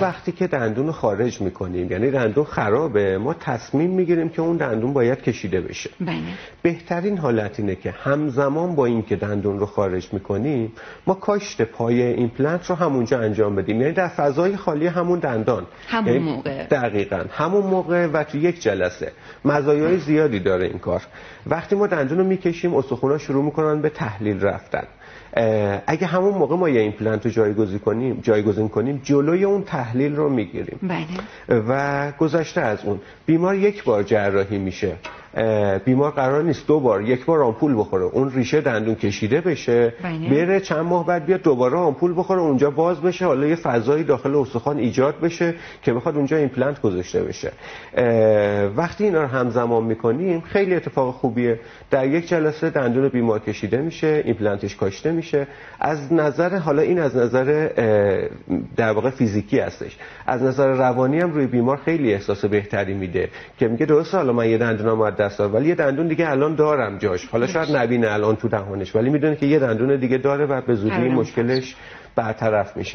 وقتی که دندون رو خارج می‌کنیم یعنی دندون خرابه ما تصمیم می‌گیریم که اون دندون باید کشیده بشه. بله. بهترین حالت اینه که همزمان با اینکه دندون رو خارج می‌کنیم ما کاشت پای ایمپلنت رو همونجا انجام بدیم. یعنی در فضای خالی همون دندان. همون یعنی موقع. دقیقا. همون موقع و تو یک جلسه. مزایای زیادی داره این کار. وقتی ما دندون رو می‌کشیم استخونا شروع می‌کنن به تحلیل رفتن. اگه همون موقع ما یه ایمپلنت رو جایگزین کنیم جایگزین کنیم جلوی اون تحلیل رو می‌گیریم. بله. و گذشته از اون. بیمار یک بار جراحی میشه. بیمار قرار نیست دو بار یک بار آمپول بخوره. اون ریشه دندون کشیده بشه بله. بره چند ماه بعد بیاد دوباره آمپول بخوره اونجا باز بشه حالا یه فضایی داخل استخوان ایجاد بشه که بخواد اونجا ایمپلنت گذاشته بشه. وقتی اینا رو همزمان می‌کنیم خیلی اتفاق خوبیه. در یک جلسه دندون بیمار کشیده میشه ایمپلنتش کاشته میشه. از نظر حالا این از نظر در واقع فیزیکی هستش. از نظر روانی هم روی بیمار خیلی احساس بهتری میده که میگه درسته حالا من یه دندونم دست دادم ولی یه دندون دیگه الان دارم جاش. حالا شاید نبینه الان تو دهانش ولی می‌دونه که یه دندون دیگه داره و به زودی آره. مشکلش برطرف میشه.